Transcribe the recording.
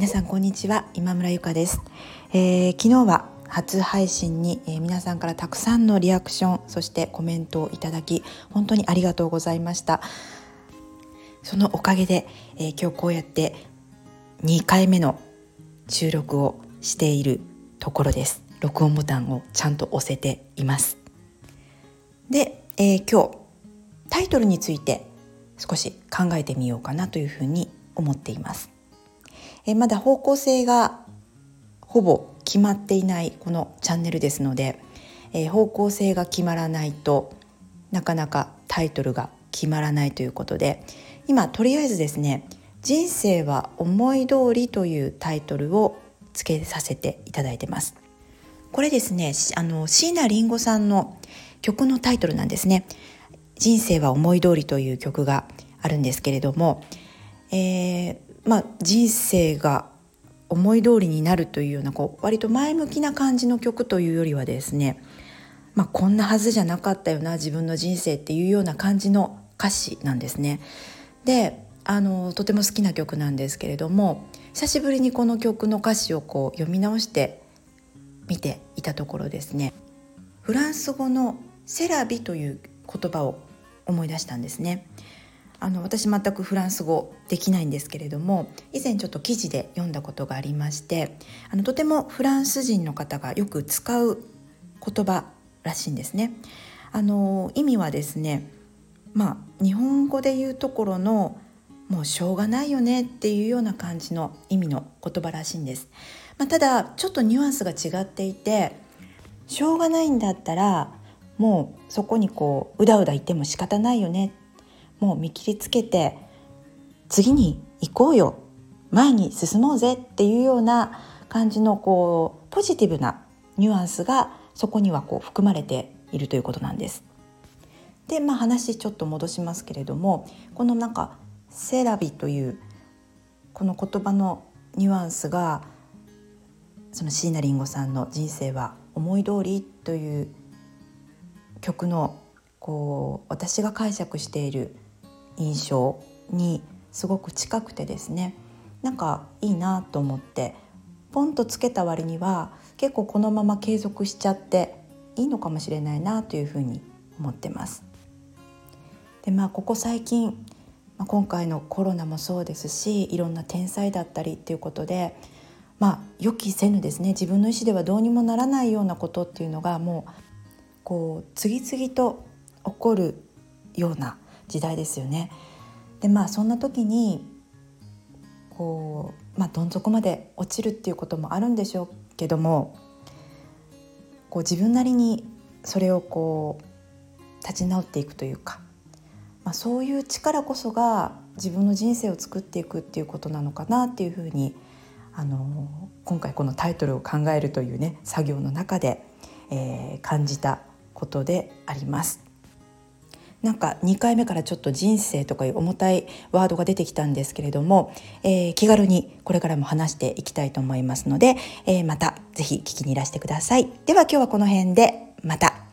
皆さんこんにちは。今村ゆかです、えー、昨日は初配信に、えー、皆さんからたくさんのリアクションそしてコメントをいただき本当にありがとうございました。そのおかげで、えー、今日こうやって2回目の収録をしているところです。録音ボタンをちゃんと押せています。で、えー、今日タイトルについて少し考えてみようかなというふうに思っています。えまだ方向性がほぼ決まっていないこのチャンネルですので、え方向性が決まらないとなかなかタイトルが決まらないということで今とりあえずですね「人生は思い通り」というタイトルを付けさせていただいてます。これですねあの椎名林檎さんの曲のタイトルなんですね。人生は思い通りという曲があるんですけれども、えー、まあ、人生が思い通りになるというようなこう割と前向きな感じの曲というよりはですね、まあ、こんなはずじゃなかったよな自分の人生っていうような感じの歌詞なんですね。であのとても好きな曲なんですけれども久しぶりにこの曲の歌詞をこう読み直して見ていたところですねフランス語の「セラビ」という言葉を思い出したんですね。あの私全くフランス語できないんですけれども以前ちょっと記事で読んだことがありましてあのとてもフランス人の方がよく使う言葉らしいんですね。あの意味はですねまあ日本語で言うところのもうしょうがないよねっていうような感じの意味の言葉らしいんです。まあ、ただちょっとニュアンスが違っていてしょうがないんだったらもうそこにこううだうだ言っても仕方ないよねもう見切りつけて次に行こうよ前に進もうぜっていうような感じのこうポジティブなニュアンスがそこにはこう含まれているということなんです。でまあ話ちょっと戻しますけれどもこのなんか「セラビ」というこの言葉のニュアンスがその椎名林檎さんの「人生は思い通り」という曲のこう私が解釈している印象にすごく近くてですねなんかいいなと思ってポンとつけた割には結構このまま継続しちゃっていいのかもしれないなというふうに思ってます。でまあここ最近、ま、今回のコロナもそうですしいろんな天災だったりっていうことでまあ予期せぬですね自分の意思ではどうにもならないようなことっていうのがもうこう次々と起こるような時代ですよね。でまあそんな時にこう、まあ、どん底まで落ちるっていうこともあるんでしょうけどもこう自分なりにそれをこう立ち直っていくというか、まあ、そういう力こそが自分の人生を作っていくっていうことなのかなっていうふうにあの今回このタイトルを考えるというね作業の中で、えー、感じたことであります。なんか2回目からちょっと人生とかいう重たいワードが出てきたんですけれども、えー、気軽にこれからも話していきたいと思いますので、えー、また是非聞きにいらしてください。では今日はこの辺でまた。